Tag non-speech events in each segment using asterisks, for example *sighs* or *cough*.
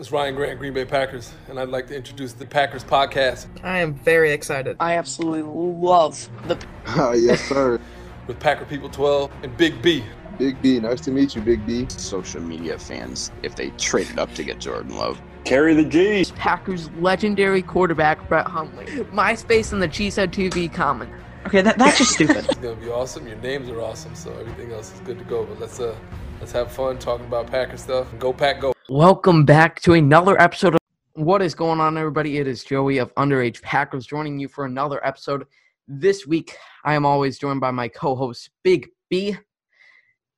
It's Ryan Grant, Green Bay Packers, and I'd like to introduce the Packers podcast I am very excited. I absolutely love the Uh, *laughs* yes, sir. *laughs* with Packer People 12 and Big B. Big B, nice to meet you, Big B. social media fans if they traded up to get Jordan Love. Carry the G's. Packers legendary quarterback Brett Hundley. MySpace and the Cheesehead TV comment. Okay, that, that's just stupid. *laughs* It's gonna be awesome. Your names are awesome, so everything else is good to go. But let's uh let's have fun talking about Packer stuff. Go Pack, go! Welcome back to another episode of What is going on, everybody? It is Joey of Underage Packers joining you for another episode. This week, I am always joined by my co-host Big B.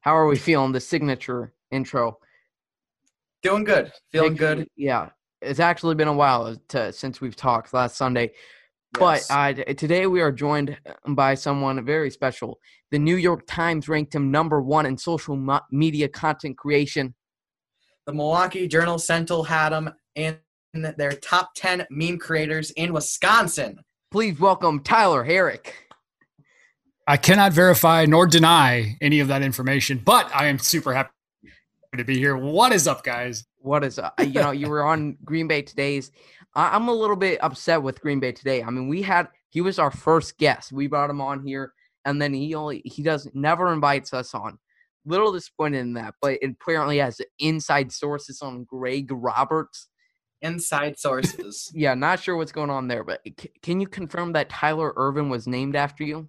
How are we feeling? The signature intro. Doing good. Feeling Big good. Yeah, it's actually been a while to, since we've talked last Sunday. Yes. But uh, today we are joined by someone very special. The New York Times ranked him number one in social media content creation. The Milwaukee Journal Sentinel had him in their top 10 meme creators in Wisconsin. Please welcome Tyler Herrick. I cannot verify nor deny any of that information, but I am super happy to be here. What is up, guys? What is uh, you know you were on *laughs* Green Bay today's. I'm a little bit upset with Green Bay today. I mean, we had he was our first guest. We brought him on here, and then he only he does never invites us on. Little disappointed in that, but it apparently has inside sources on Greg Roberts. Inside sources. *laughs* Yeah, not sure what's going on there, but c- can you confirm that Tyler Ervin was named after you?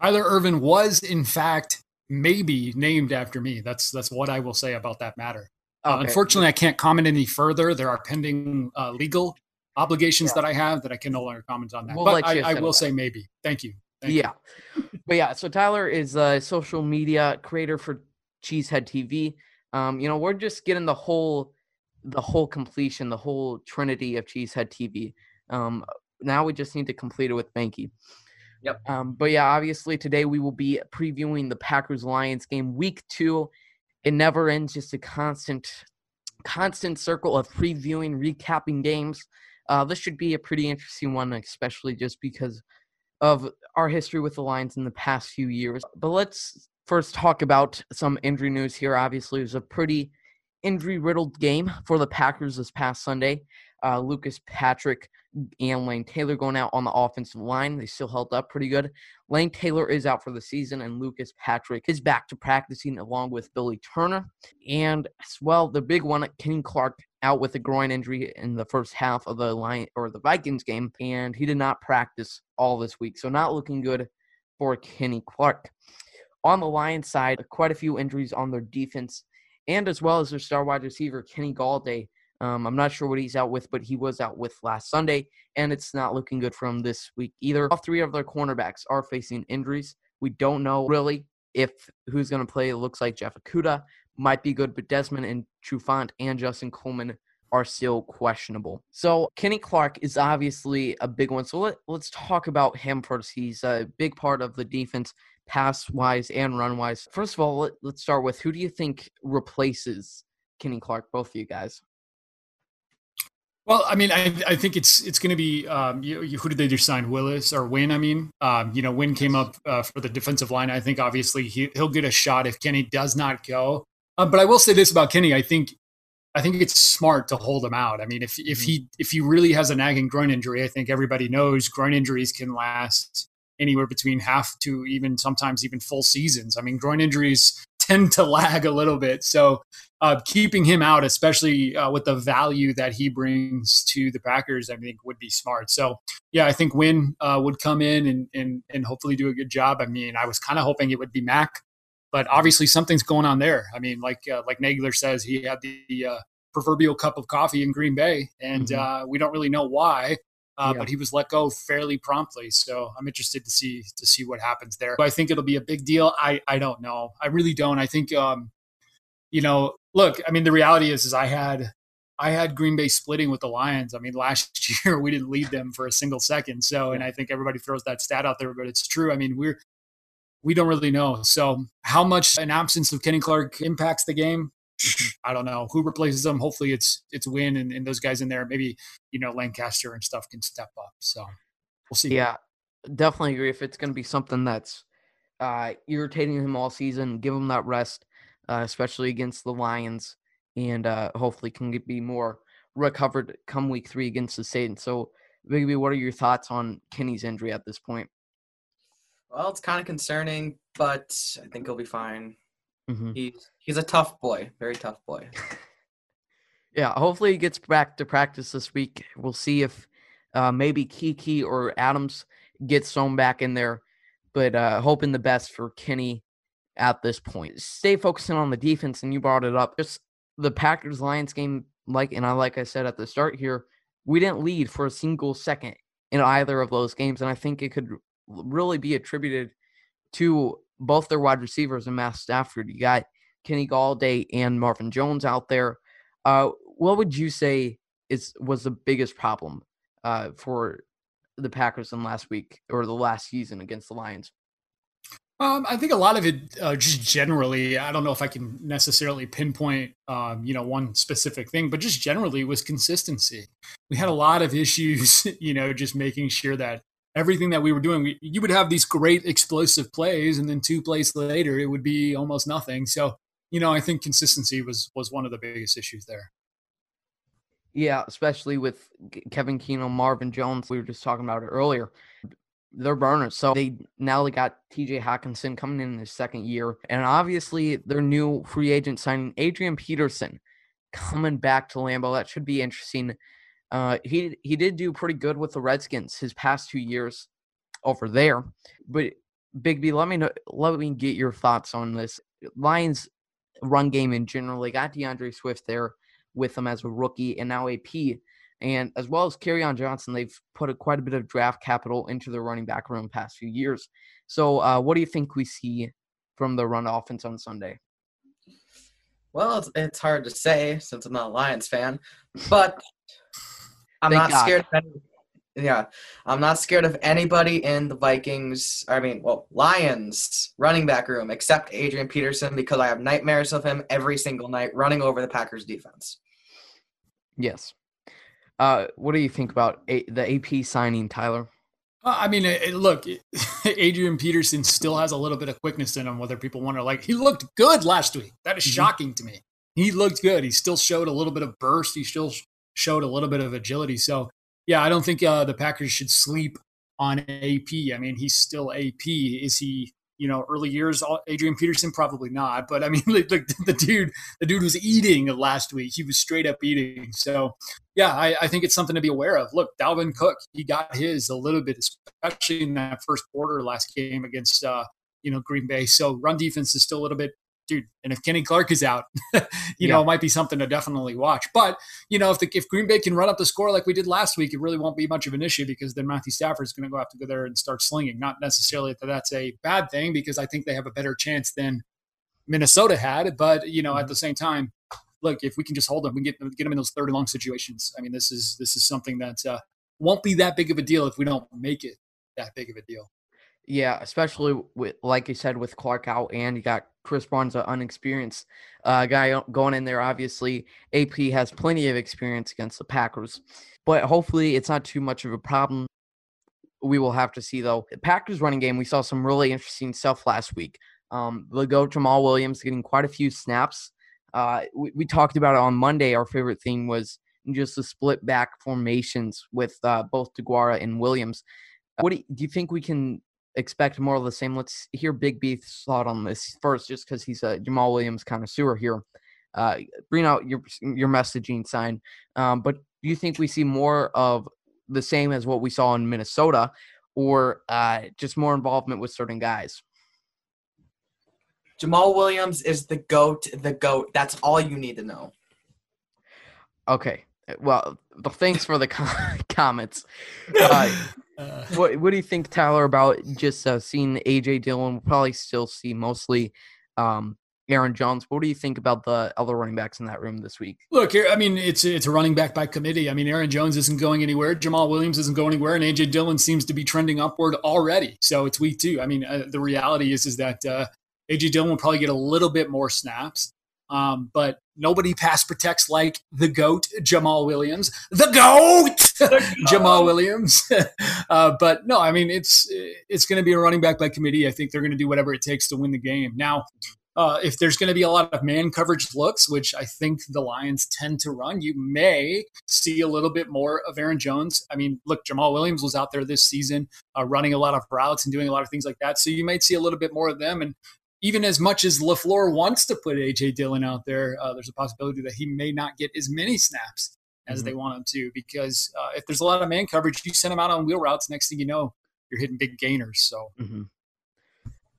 Tyler Ervin was, in fact, maybe named after me. That's that's what I will say about that matter. Uh, unfortunately, I can't comment any further. There are pending uh, legal obligations that I have that I can no longer comment on that. We'll but I, I will that. say maybe. Thank you. Thank you. But yeah, so Tyler is a social media creator for Cheesehead TV. Um, you know, we're just getting the whole the whole completion, the whole trinity of Cheesehead TV. Um, now we just need to complete it with Banky. Yep. Um, but yeah, obviously today we will be previewing the Packers Lions game week two. It never ends, just a constant constant circle of previewing, recapping games. Uh, this should be a pretty interesting one, especially just because of our history with the Lions in the past few years. But let's first talk about some injury news here. Obviously, it was a pretty injury riddled game for the Packers this past Sunday. Uh, Lucas Patrick and Lane Taylor going out on the offensive line. They still held up pretty good. Lane Taylor is out for the season, and Lucas Patrick is back to practicing along with Billy Turner. And as well, the big one, Kenny Clark out with a groin injury in the first half of the Lion or the Vikings game, and he did not practice all this week. So not looking good for Kenny Clark. On the Lions side, quite a few injuries on their defense, and as well as their star wide receiver Kenny Golladay. Um, I'm not sure what he's out with, but he was out with last Sunday, and it's not looking good for him this week either. All three of their cornerbacks are facing injuries. We don't know really if who's going to play. It looks like Jeff Okudah might be good, but Desmond and Trufant and Justin Coleman are still questionable. So Kenny Clark is obviously a big one. So let, let's talk about him first. He's a big part of the defense, pass wise and run wise. First of all, let, let's start with who do you think replaces Kenny Clark? Both of you guys. Well, I mean, I, I think it's it's going to be um, you, you, who did they just sign? Willis or Winn? I mean, um, you know, Winn came up uh, for the defensive line. I think obviously he, he'll get a shot if Kenny does not go. Um, but I will say this about Kenny: I think I think it's smart to hold him out. I mean, if if he if he really has a nagging groin injury, I think everybody knows groin injuries can last anywhere between half to even sometimes even full seasons. I mean, groin injuries *laughs* tend to lag a little bit, so uh, keeping him out, especially uh, with the value that he brings to the Packers, I think would be smart. So, yeah, I think Winn uh, would come in and, and and hopefully do a good job. I mean, I was kind of hoping it would be Mac, but obviously something's going on there. I mean, like uh, like Nagler says, he had the uh, proverbial cup of coffee in Green Bay, and Mhm. uh, we don't really know why. Uh, Yeah. But he was let go fairly promptly, so I'm interested to see to see what happens there. I think it'll be a big deal. I I don't know. I really don't. I think um, you know, look, I mean, the reality is, is I had, I had Green Bay splitting with the Lions. I mean, *laughs* last year we didn't lead them for a single second. So, and I think everybody throws that stat out there, but it's true. I mean, we're, we don't really know. So, how much an absence of Kenny Clark impacts the game? *clears throat* I don't know. Who replaces him? Hopefully, it's it's Winn and, and those guys in there. Maybe you know Lancaster and stuff can step up. So, we'll see. Yeah, definitely agree. If it's going to be something that's uh, irritating him all season, give him that rest, uh, especially against the Lions. and uh, hopefully can get, be more recovered come week three against the Saints. So, Big B, what are your thoughts on Kenny's injury at this point? Well, it's kind of concerning, but I think he'll be fine. hmm He's he's a tough boy, very tough boy. *laughs* Yeah, hopefully he gets back to practice this week. We'll see if uh, maybe Keke or Adams gets thrown back in there, but uh, hoping the best for Kenny at this point. Stay focusing on the defense, and you brought it up. Just the Packers Lions game, like and I like I said at the start here, we didn't lead for a single second in either of those games, and I think it could really be attributed to both their wide receivers and Matt Stafford. You got Kenny Golladay and Marvin Jones out there. Uh, what would you say is was the biggest problem uh, for the Packers in last week or the last season against the Lions? Um, I think a lot of it, uh, just generally, I don't know if I can necessarily pinpoint, um, you know, one specific thing, but just generally was consistency. We had a lot of issues, *laughs* you know, just making sure that everything that we were doing, we, you would have these great explosive plays, and then two plays later, it would be almost nothing. So, you know, I think consistency was was one of the biggest issues there. Yeah, especially with Kevin Keenum, Marvin Jones. We were just talking about it earlier. They're burners. So they now they got TJ Hockenson coming in his second year. And obviously their new free agent signing, Adrian Peterson, coming back to Lambeau. That should be interesting. Uh, he he did do pretty good with the Redskins his past two years over there. But Big B, let me know let me get your thoughts on this. Lions run game in general. They got D'Andre Swift there with them as a rookie and now AP. And as well as on Johnson, they've put a, quite a bit of draft capital into their running back room past few years. So, uh, what do you think we see from the run offense on Sunday? Well, it's, it's hard to say since I'm not a Lions fan, but I'm Thank not God. scared. Of any, yeah, I'm not scared of anybody in the Vikings. I mean, well, Lions running back room except Adrian Peterson because I have nightmares of him every single night running over the Packers defense. Yes. Uh, what do you think about a- the AP signing, Tyler? Uh, I mean, it, it- look, *laughs* Adrian Peterson still has a little bit of quickness in him. Whether people wonder, like, he looked good last week. That is Mhm. shocking to me. He looked good. He still showed a little bit of burst. He still sh- showed a little bit of agility. So, yeah, I don't think uh, the Packers should sleep on AP. I mean, he's still AP. Is he, you know, early years Adrian Peterson? Probably not. But I mean, *laughs* like, like the dude, the dude was eating last week. He was straight up eating. So, yeah, I, I think it's something to be aware of. Look, Dalvin Cook, he got his a little bit, especially in that first quarter last game against uh, you know Green Bay. So run defense is still a little bit, dude. And if Kenny Clark is out, *laughs* you Yeah. know, it might be something to definitely watch. But you know, if the if Green Bay can run up the score like we did last week, it really won't be much of an issue because then Matthew Stafford is going to go have to go there and start slinging. Not necessarily that that's a bad thing because I think they have a better chance than Minnesota had. But you know, at the same time, look, if we can just hold them, we get get them in those third and long situations. I mean, this is this is something that uh, won't be that big of a deal if we don't make it that big of a deal. Yeah, especially with like you said with Clark out, and you got Krys Barnes, an unexperienced uh, guy going in there. Obviously, AP has plenty of experience against the Packers, but hopefully it's not too much of a problem. We will have to see though. The Packers running game, we saw some really interesting stuff last week. Um, go Jamaal Williams getting quite a few snaps. Uh, we, we talked about it on Monday. Our favorite thing was just the split back formations with uh, both DeGuara and Williams. What do you, do you think we can expect more of the same. Let's hear Big B's thought on this first, just because he's a Jamaal Williams connoisseur here. Uh, bring out your your messaging sign. Um, but do you think we see more of the same as what we saw in Minnesota, or uh, just more involvement with certain guys? Jamaal Williams is the goat. The goat. That's all you need to know. Okay. Well, thanks for the com- *laughs* comments. *laughs* Uh, Uh, what What do you think, Tyler, about just uh, seeing AJ Dillon? We'll probably still see mostly um, Aaron Jones. What do you think about the other running backs in that room this week? Look, I mean, it's it's a running back by committee. I mean, Aaron Jones isn't going anywhere. Jamaal Williams isn't going anywhere, and AJ Dillon seems to be trending upward already. So it's week two. I mean, uh, the reality is is that uh, AJ Dillon will probably get a little bit more snaps, um, but nobody pass protects like the goat Jamaal Williams, the goat *laughs* *laughs* Jamaal Williams. *laughs* uh, but no, I mean, it's it's going to be a running back by committee. I think they're going to do whatever it takes to win the game. Now, uh, if there's going to be a lot of man coverage looks, which I think the Lions tend to run, you may see a little bit more of Aaron Jones. I mean, look, Jamaal Williams was out there this season uh, running a lot of routes and doing a lot of things like that. So you might see a little bit more of them. And even as much as LaFleur wants to put A.J. Dillon out there, uh, there's a possibility that he may not get as many snaps as Mhm. they want him to because uh, if there's a lot of man coverage, you send him out on wheel routes. Next thing you know, you're hitting big gainers. So hmm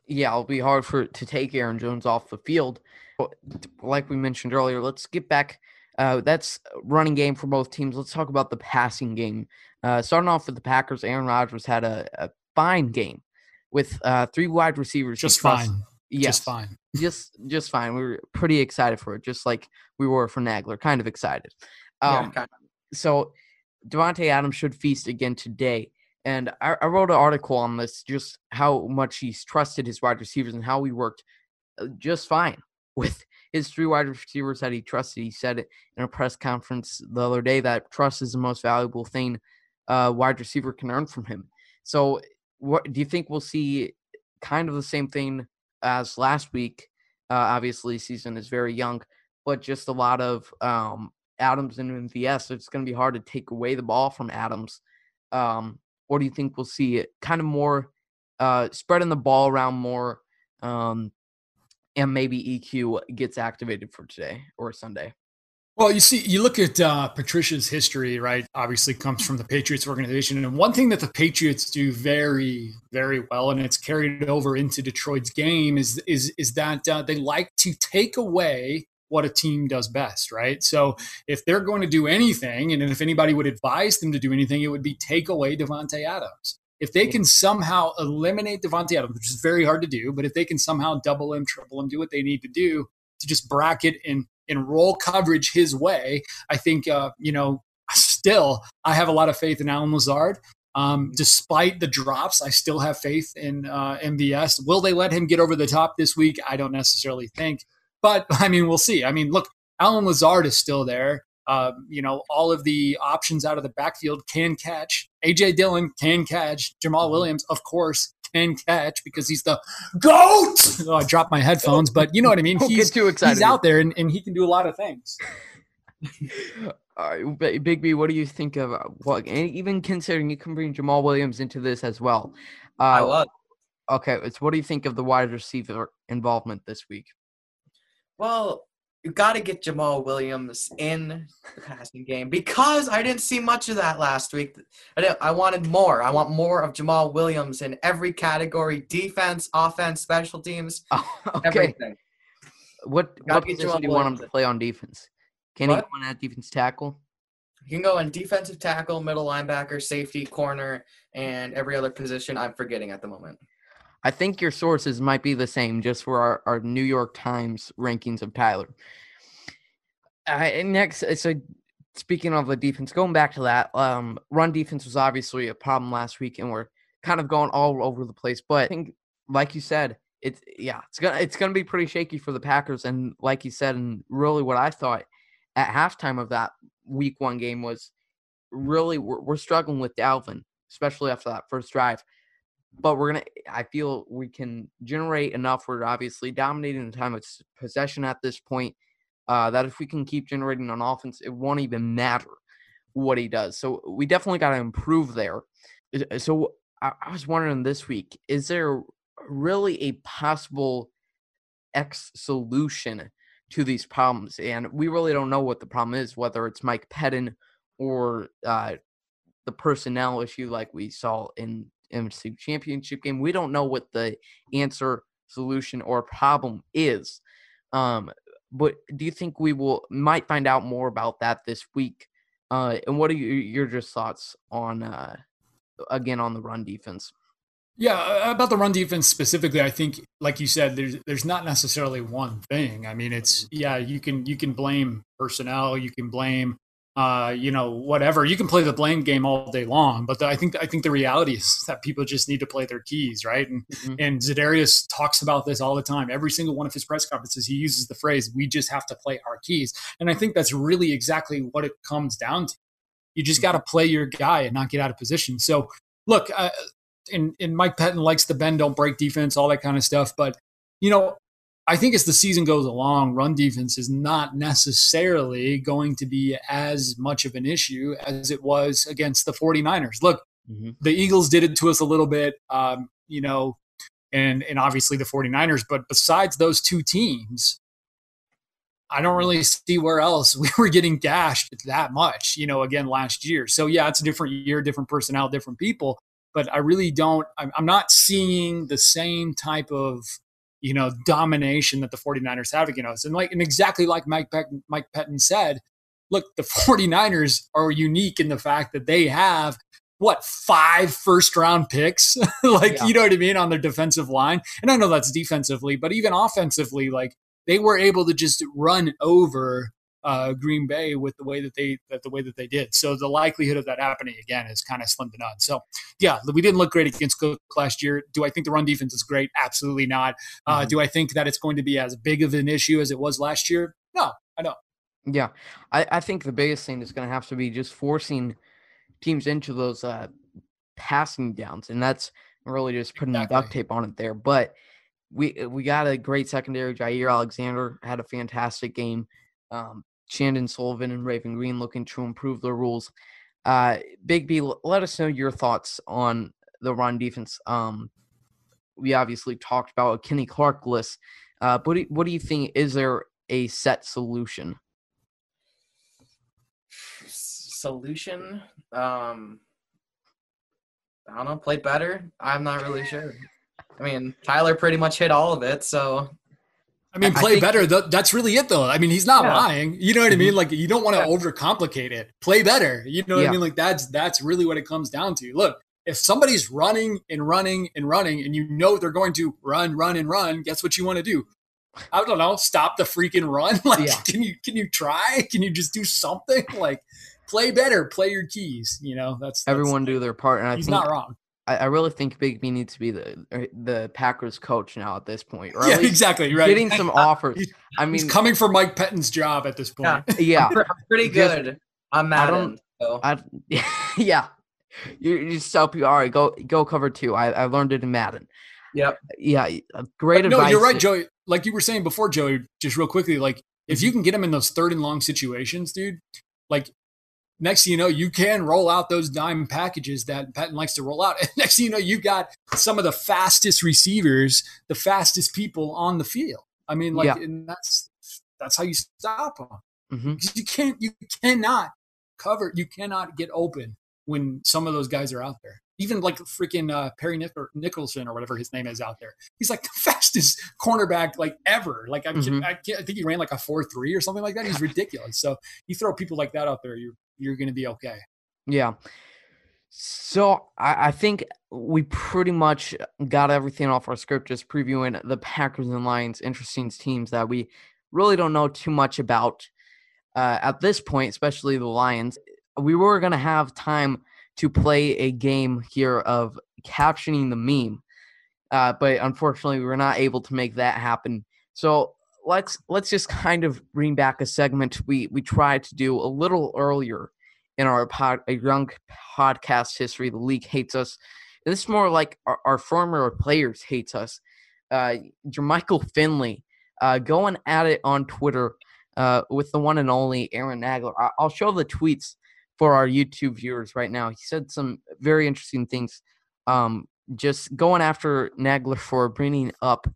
Yeah, it'll be hard for to take Aaron Jones off the field. But Like we mentioned earlier, let's get back. Uh, that's running game for both teams. Let's talk about the passing game. Uh, starting off with the Packers, Aaron Rodgers had a, a fine game with uh, three wide receivers. just fine. Yes, Just fine. *laughs* just just fine. We were pretty excited for it, just like we were for Nagler. Kind of excited. Um, yeah, kind of. so Davante Adams should feast again today. And I, I wrote an article on this, just how much he's trusted his wide receivers and how he worked uh, just fine *laughs* with his three wide receivers that he trusted. He said it in a press conference the other day that trust is the most valuable thing a wide receiver can earn from him. So, what do you think we'll see? Kind of the same thing as last week. Uh, obviously, season is very young, but just a lot of um, Adams and MVS. It's going to be hard to take away the ball from Adams. Um, or do you think we'll see it kind of more uh, spreading the ball around more, um, and maybe EQ gets activated for today or Sunday? Well, you see, you look at uh, Patricia's history, right? Obviously, comes from the Patriots organization, and one thing that the Patriots do very, very well, and it's carried over into Detroit's game, is is is that uh, they like to take away what a team does best, right? So if they're going to do anything, and if anybody would advise them to do anything, it would be take away Davante Adams. If they can somehow eliminate Davante Adams, which is very hard to do, but if they can somehow double him, triple him, do what they need to do to just bracket and and roll coverage his way, I think uh, you know still I have a lot of faith in Allen Lazard. Um, despite the drops, I still have faith in uh, MVS. Will they let him get over the top this week? I don't necessarily think, but *laughs* I mean we'll see. I mean, look, Allen Lazard is still there. Um, you know, all of the options out of the backfield can catch. AJ Dillon can catch. Jamaal Williams, of course, can catch because he's the goat. *laughs* Oh, I dropped my headphones, but you know what I mean. He's too excited. he's out there and, and he can do a lot of things. *laughs* All right, Bi- Big B, what do you think of what? And even considering you can bring Jamaal Williams into this as well. Uh, I was. Okay, it's what do you think of the wide receiver involvement this week? Well, you got to get Jamaal Williams in the passing game because I didn't see much of that last week. I, didn't, I wanted more. I want more of Jamaal Williams in every category: defense, offense, special teams, *laughs* Oh, okay, everything. what what position Jamaal do you want him to play on defense? Can he What? go on defense tackle? You can go in defensive tackle, middle linebacker, safety, corner, and every other position I'm forgetting at the moment. I think your sources might be the same, just for our, our New York Times rankings of Tyler. Uh, next, so speaking of the defense, going back to that, um, run defense was obviously a problem last week, and we're kind of going all over the place. But I think, like you said, it's yeah, it's gonna it's gonna be pretty shaky for the Packers. And like you said, and really what I thought at halftime of that Week One game was really we're, we're struggling with Dalvin, especially after that first drive but we're gonna i feel we can generate enough we're obviously dominating the time of possession at this point uh, that if we can keep generating on offense it won't even matter what he does. So we definitely got to improve there. Uh, so I, I was wondering this week is there really a possible x solution to these problems? And we really don't know what the problem is whether it's mike Pettine or uh, the personnel issue like we saw in NFC championship game. We don't know what the answer, solution, or problem is. Um, but do you think we will might find out more about that this week? Uh, and what are your, your just thoughts on uh, again on the run defense? Yeah, about the run defense specifically, I think, like you said, there's there's not necessarily one thing. I mean, it's yeah, you can you can blame personnel, you can blame, uh, you know, whatever. You can play the blame game all day long, but the, I think I think the reality is *laughs* that people just need to play their keys, right? And Mhm. and Za'Darius talks about this all the time. Every single one of his press conferences, he uses the phrase, "We just have to play our keys," and I think that's really exactly what it comes down to. You just got to play your guy and not get out of position. So, look, uh, and, and Mike Pettine likes the bend, don't break defense, all that kind of stuff. But, you know, I think as the season goes along, run defense is not necessarily going to be as much of an issue as it was against the 49ers. Look, Mm-hmm. the Eagles did it to us a little bit, um, you know, and and obviously the 49ers, but besides those two teams, I don't really see where else *laughs* we were getting gashed that much, you know, again last year. So yeah, it's a different year, different personnel, different people, but I really don't I'm, I'm not seeing the same type of you know domination that the 49ers have against us. And like and exactly like Mike Peck, Mike Pettine said, look, the *laughs* 49ers are unique in the fact that they have what five first round picks *laughs* like Yeah. you know what i mean on their defensive line and i know that's defensively but even offensively like they were able to just run over uh, green bay with the way that they that the way that they did. So the likelihood of that happening again is kind of slim to none. So yeah we didn't look great against cook last year. Do i think the run defense is great? Absolutely not. Uh, Mhm. do i think that it's going to be as big of an issue as it was last year? No i don't. Yeah, I, I think the biggest thing is going to have to be just forcing teams into those uh, passing downs, and that's really just putting duct tape on it there. But we we got a great secondary. Jaire Alexander had a fantastic game. Um, Chandon Sullivan and Raven Greene looking to improve their rules. Uh, Big B, let us know your thoughts on the run defense. Um, we obviously talked about a Kenny Clark list. Uh, but what do, you think? Is there a set solution? Solution? Um, I don't know. Play better? I'm not really sure. I mean, Tyler pretty much hit all of it, so I mean, I play think- better. Th- that's really it, though. I mean, he's not Yeah. lying. You know what I mean? Mhm. Like, you don't want to Yeah. overcomplicate it. Play better. You know what Yeah. I mean? Like, that's that's really what it comes down to. Look, if somebody's running and running and running, and you know they're going to run, run, and run, guess what you want to do? I don't know. Stop the freaking run. *laughs* Like, Yeah. can you can you try? Can you just do something? *laughs* Like, play better. Play your keys. You know, that's, that's Everyone do their part, and I He's think not wrong. I, I really think Big B needs to be the uh, the Packers coach now at this point, or Yeah, *laughs* least exactly. Right. getting some *laughs* offers. He's- I He's mean, coming for Mike Pettine's job at this point. Yeah. yeah, I'm pretty Just- good. I'm I mad. don't- So. I, *laughs* yeah. You, you just tell people, all right, go go cover two. I, I learned it in Madden. Yep. Yeah, uh, great no, advice. you're right, Joey. Like you were saying before, Joey, just real quickly, like if Mm-hmm. you can get him in those third and long situations, dude, like next thing you know, you can roll out those dime packages that Patton likes to roll out. *laughs* And next thing you know, you got some of the fastest receivers, the fastest people on the field. I mean, like, Yeah. and that's that's how you stop them. hmm Because you can't, you cannot cover, you cannot get open when some of those guys are out there. Even like freaking uh, Perry Nic- Nicholson or whatever his name is out there. He's like *laughs* the fastest cornerback like ever. Like I, Mhm. I, can't, I think he ran like a four three or something like that. He's *laughs* ridiculous. So you throw people like that out there, you're you're going to be okay. Yeah. So I, I think we pretty much got everything off our script, just previewing the Packers and Lions, interesting teams that we really don't know too much about uh, at this point, especially the Lions. We were going to have time to play a game here of captioning the meme, uh, but unfortunately, we were not able to make that happen. So let's let's just kind of bring back a segment we we tried to do a little earlier in our pod, a young podcast history. The league hates us. This is more like our, our former players hates us. Uh, Jermichael Finley uh, going at it on Twitter uh, with the one and only Aaron Nagler. I- I'll show the tweets for our YouTube viewers right now. He said some very interesting things. Um, just going after Nagler for bringing up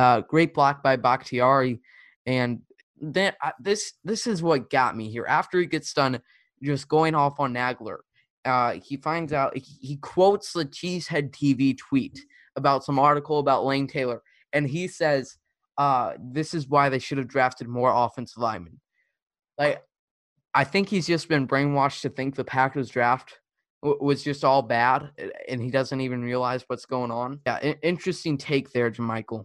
uh, great block by Bakhtiari, and then uh, this this is what got me here. After he gets done just going off on Nagler, uh, he finds out he, he quotes the Cheesehead TV tweet about some article about Lane Taylor, and he says, uh, "This is why they should have drafted more offensive linemen." Like, I think he's just been brainwashed to think the Packers draft was just all bad, and he doesn't even realize what's going on. Yeah, interesting take there, Jermichael.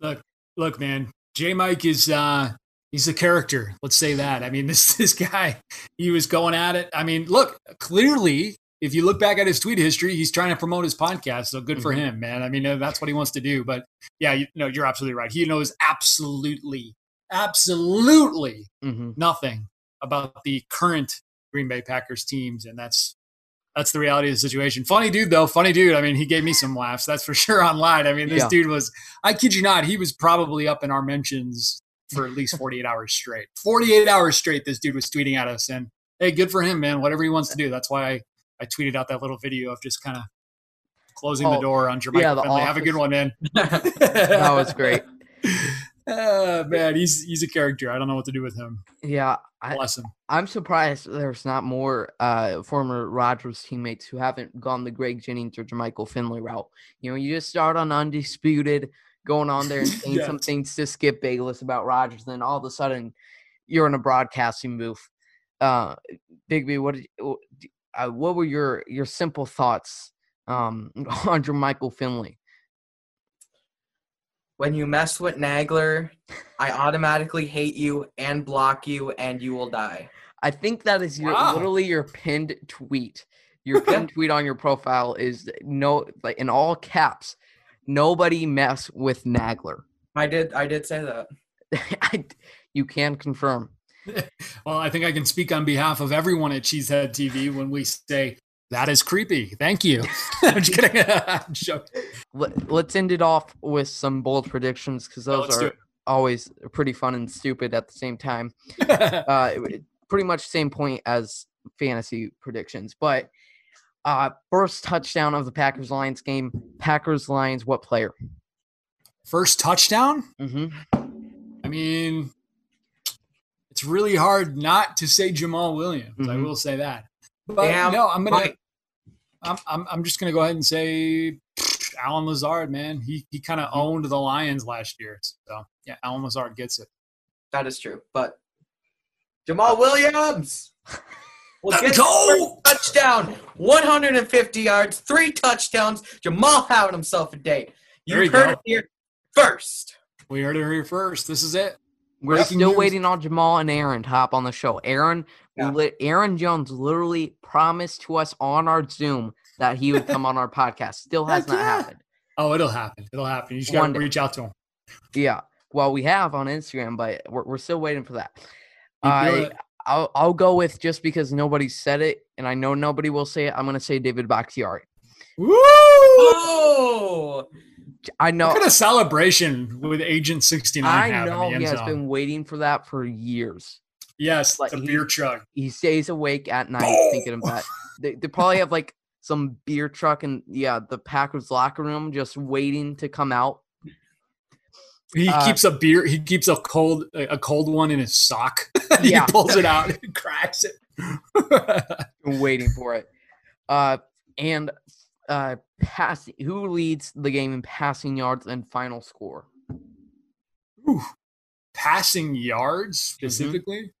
Look, look, man, J Mike is uh he's a character. Let's say that. I mean, *laughs* this this guy, he was going at it. I mean, look, clearly, if you look back at his tweet history, he's trying to promote his podcast. So good for Mhm. him, man. I mean, uh, that's what he wants to do. But yeah, you know, you're absolutely right. He knows absolutely, absolutely Mm-hmm. nothing about the current Green Bay Packers teams, and that's that's the reality of the situation. Funny dude though, funny dude. I mean, he gave me some laughs. That's for *laughs* sure online. I mean, this Yeah. dude was. I kid you not, he was probably up in our mentions for at least 48 hours straight. 48 hours straight. This dude was tweeting at us, and hey, good for him, man. Whatever he wants to do. That's why I I tweeted out that little video of just kind of closing the Oh, door on Jermichael yeah. Have a good one, man. *laughs* That was great. *laughs* Uh, man, he's he's a character. I don't know what to do with him. Yeah, I, Bless him. I'm surprised there's not more uh, former Rodgers teammates who haven't gone the Greg Jennings or Jermichael Finley route. You know, you just start on undisputed, going on there and *laughs* saying some things to Skip Bayless about Rodgers, then all of a sudden you're in a broadcasting booth. Uh, Big what you- uh, what were your your simple thoughts um, *laughs* on Jermichael Finley? When you mess with Nagler, I automatically hate you and block you, and you will die. I think that is your Wow. literally your pinned tweet. Your pinned tweet on your profile is no like in all caps. Nobody mess with Nagler. I did. I did say that. *laughs* I, you can confirm. *laughs* Well, I think I can speak on behalf of everyone at Cheesehead TV when we say that is creepy. Thank you. *laughs* *laughs* I'm just kidding. *laughs* I'm joking. Let, let's end it off with some bold predictions because those let's are always pretty fun and stupid at the same time. Uh, pretty much same point as fantasy predictions, but uh, first touchdown of the Packers Lions game. Packers Lions. What player? First touchdown. hmm I mean, it's really hard not to say Jamaal Williams. I Mhm. will say that. But Damn no, I'm gonna. Right. I'm, I'm I'm just gonna go ahead and say Allen Lazard, man. He he kind of Mm-hmm. owned the Lions last year. So yeah, Allen Lazard gets it. That is true. But Jamaal Williams *laughs* will get go! touchdown, 150 yards, three touchdowns. Jamaal having himself a day. You you heard go. it here first. We heard it here first. This is it. We're Breaking still news. waiting on Jamaal and Aaron to hop on the show. Aaron, Yeah. li- Aaron Jones literally promised to us on our Zoom that he would come on our podcast. Still *laughs* has Heck not yeah. happened. Oh, it'll happen. It'll happen. You just One gotta reach out to him. Yeah. Well, we have on Instagram, but we're, we're still waiting for that. I doing it. I'll, I'll go with just because nobody said it, and I know nobody will say it. I'm gonna say David Bakhtiari. Woo! Oh, I know. Look at a celebration with Agent 69 I know he has been waiting for that for years. Yes, like, the he- beer chug. He stays awake at night thinking of that. They, they probably have like some beer truck and yeah, the Packers locker room just waiting to come out. He Uh, keeps a beer. He keeps a cold a cold one in his sock. *laughs* he Yeah. pulls it out and cracks it. *laughs* waiting for it. Uh, and uh, passing. Who leads the game in passing yards and final score? Ooh. Passing yards Mm-hmm. specifically,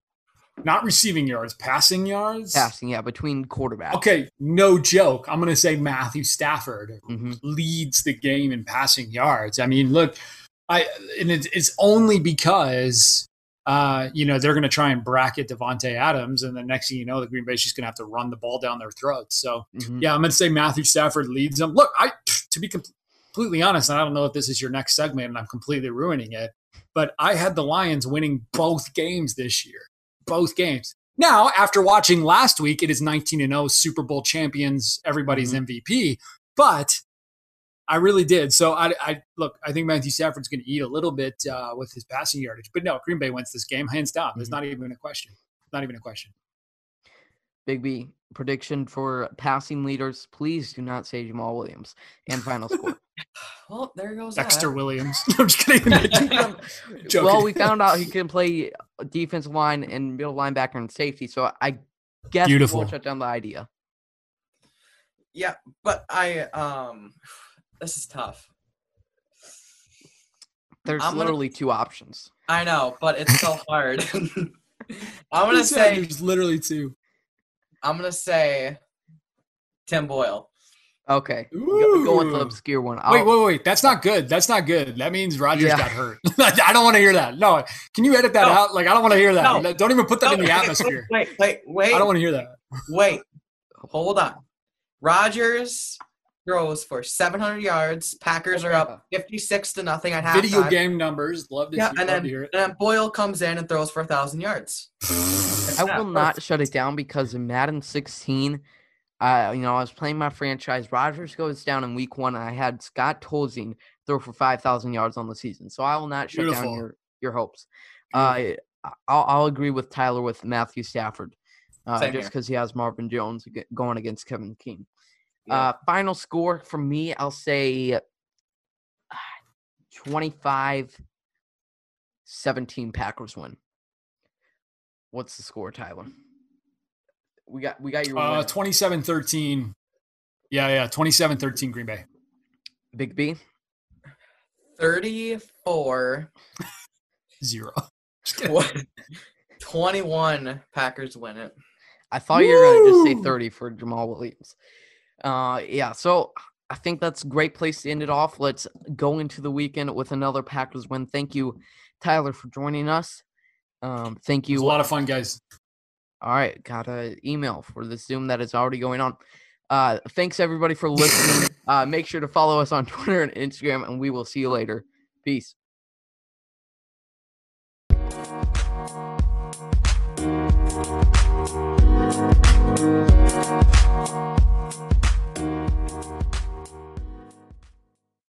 not receiving yards. Passing yards. Passing, yeah, between quarterbacks. Okay, no joke. I'm going to say Matthew Stafford hmm leads the game in passing yards. I mean, look, I and it's, it's only because uh, you know they're going to try and bracket Davante Adams, and the next thing you know, the Green Bay's just going to have to run the ball down their throats. So hmm yeah, I'm going to say Matthew Stafford leads them. Look, I to be com- completely honest, and I don't know if this is your next segment, and I'm completely ruining it, but I had the Lions winning both games this year, both games. Now, after watching last week, it is 19 and 0 Super Bowl champions, everybody's MVP, but I really did. So I, I look, I think Matthew Stafford's going to eat a little bit uh, with his passing yardage, but no, Green Bay wins this game hands down. There's Mhm. not even a question. Not even a question. Big B prediction for passing leaders. Please do not say Jamaal Williams. And final score. Well, there goes Dexter that. Williams. *laughs* I'm just kidding. *laughs* Joking. well, we found out he can play defensive line and middle linebacker and safety. So I guess Beautiful. we'll shut down the idea. Yeah, but I um, this is tough. There's I'm gonna- literally two options. I know, but it's so *laughs* hard. I'm gonna say there's literally two. I'm gonna say Tim Boyle. Okay. Go, go with the obscure one. Wait, I'll- wait, wait. That's not good. That's not good. That means Rodgers Yeah. got hurt. *laughs* I don't want to hear that. No. Can you edit that No. out? Like, I don't want to hear that. No. Don't even put that in the *laughs* atmosphere. Wait, wait, wait, I don't want to hear that. wait. Hold on. Rodgers throws for 700 yards. Packers are up 56 to nothing at halftime. Video game numbers. Love to, Yeah, see, and love then, to hear it. and then Boyle comes in and throws for a thousand yards. I will not shut it down because in Madden 16, I, you know, I was playing my franchise. Rodgers goes down in week one. And I had Scott Tolzien throw for five thousand yards on the season, so I will not shut down your your hopes. Uh, I'll, I'll agree with Tyler with Matthew Stafford, uh, just because he has Marvin Jones going against Kevin King. Yeah. Uh, final score for me, I'll say uh, *sighs* 25 17 Packers win. What's the score, Tyler? We got we got your Uh, 27-13. Yeah, yeah, 27-13 Green Bay. Big B. 34 Zero. *laughs* What? 21 Packers win it. I thought you were gonna just say 30 for Jamaal Williams. Uh yeah, so I think that's a great place to end it off. Let's go into the weekend with another Packers win. Thank you, Tyler, for joining us. Um, thank It was you. a lot of fun, guys. All right, got an email for the Zoom that is already going on. Uh, thanks everybody for listening. *laughs* uh, make sure to follow us on *laughs* Twitter and Instagram, and we will see you later. Peace.